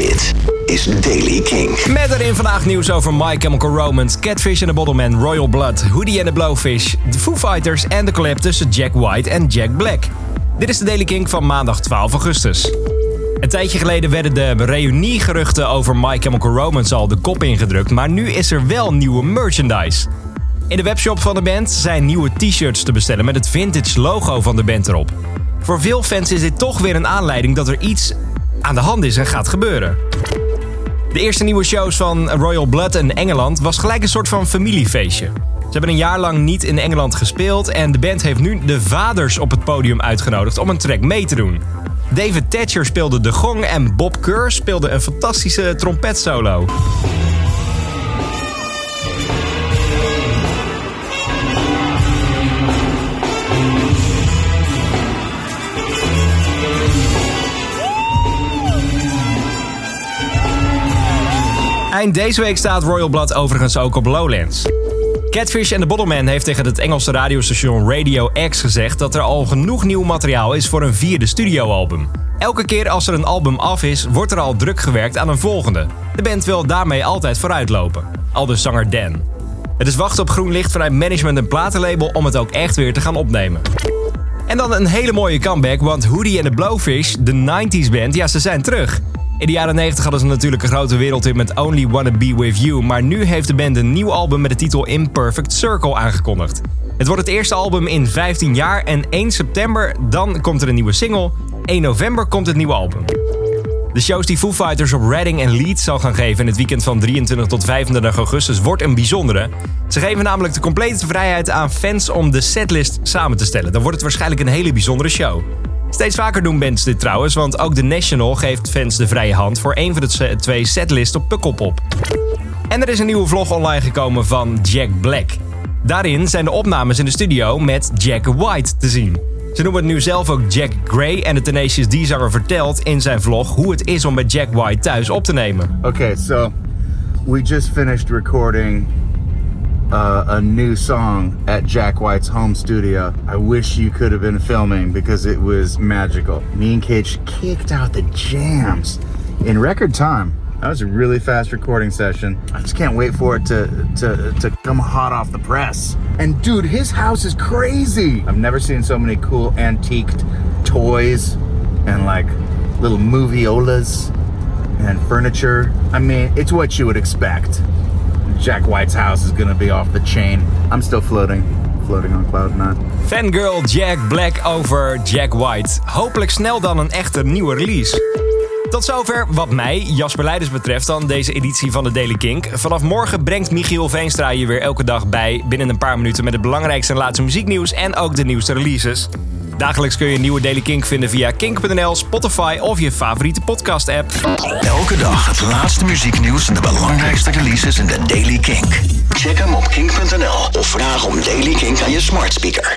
Dit is Daily King. Met erin vandaag nieuws over My Chemical Romance, Catfish and the Bottleman, Royal Blood, Hoodie and the Blowfish, de Foo Fighters en de collab tussen Jack White en Jack Black. Dit is de Daily King van maandag 12 augustus. Een tijdje geleden werden de reuniegeruchten over My Chemical Romance al de kop ingedrukt, maar nu is er wel nieuwe merchandise. In de webshop van de band zijn nieuwe t-shirts te bestellen met het vintage logo van de band erop. Voor veel fans is dit toch weer een aanleiding dat er iets aan de hand is en gaat gebeuren. De eerste nieuwe shows van Royal Blood in Engeland was gelijk een soort van familiefeestje. Ze hebben een jaar lang niet in Engeland gespeeld en de band heeft nu de vaders op het podium uitgenodigd om een track mee te doen. David Thatcher speelde de gong en Bob Kerr speelde een fantastische trompetsolo. Deze week staat Royal Blood overigens ook op Lowlands. Catfish en The Bottleman heeft tegen het Engelse radiostation Radio X gezegd dat er al genoeg nieuw materiaal is voor een vierde studioalbum. Elke keer als er een album af is, wordt er al druk gewerkt aan een volgende. De band wil daarmee altijd vooruitlopen. Aldus zanger Dan. Het is wachten op groen licht vanuit management en platenlabel om het ook echt weer te gaan opnemen. En dan een hele mooie comeback, want Hoodie en the Blowfish, de 90s band, ja, ze zijn terug. In de jaren 90 hadden ze natuurlijk een grote wereldhit met Only Wanna Be With You, maar nu heeft de band een nieuw album met de titel Imperfect Circle aangekondigd. Het wordt het eerste album in 15 jaar en 1 september dan komt er een nieuwe single, 1 november komt het nieuwe album. De shows die Foo Fighters op Reading en Leeds zal gaan geven in het weekend van 23 tot 25 augustus wordt een bijzondere. Ze geven namelijk de complete vrijheid aan fans om de setlist samen te stellen. Dan wordt het waarschijnlijk een hele bijzondere show. Steeds vaker doen bands dit trouwens, want ook The National geeft fans de vrije hand voor een van de twee setlist op Pukkelpop. En er is een nieuwe vlog online gekomen van Jack Black. Daarin zijn de opnames in de studio met Jack White te zien. Ze noemen het nu zelf ook Jack Gray en de Tenacious D-zanger vertelt in zijn vlog hoe het is om met Jack White thuis op te nemen. Okay, so we just finished recording uh, a new song at Jack White's home studio. I wish you could have been filming because it was magical. Me and Cage kicked out the jams in record time. That was a really fast recording session. I just can't wait for it to, to, to come hot off the press. And dude, his house is crazy. I've never seen so many cool antiqued toys and like little movieolas and furniture. I mean, it's what you would expect. Jack White's house is gonna be off the chain. I'm still floating. Floating on cloud nine. Fangirl Jack Black over Jack White. Hopelijk snel dan een echte nieuwe release. Tot zover wat mij, Jasper Leiders betreft, dan deze editie van de Daily Kink. Vanaf morgen brengt Michiel Veenstra je weer elke dag bij binnen een paar minuten met het belangrijkste en laatste muzieknieuws en ook de nieuwste releases. Dagelijks kun je een nieuwe Daily Kink vinden via kink.nl, Spotify of je favoriete podcast-app. Elke dag het laatste muzieknieuws en de belangrijkste releases in de Daily Kink. Check hem op kink.nl of vraag om Daily Kink aan je smart speaker.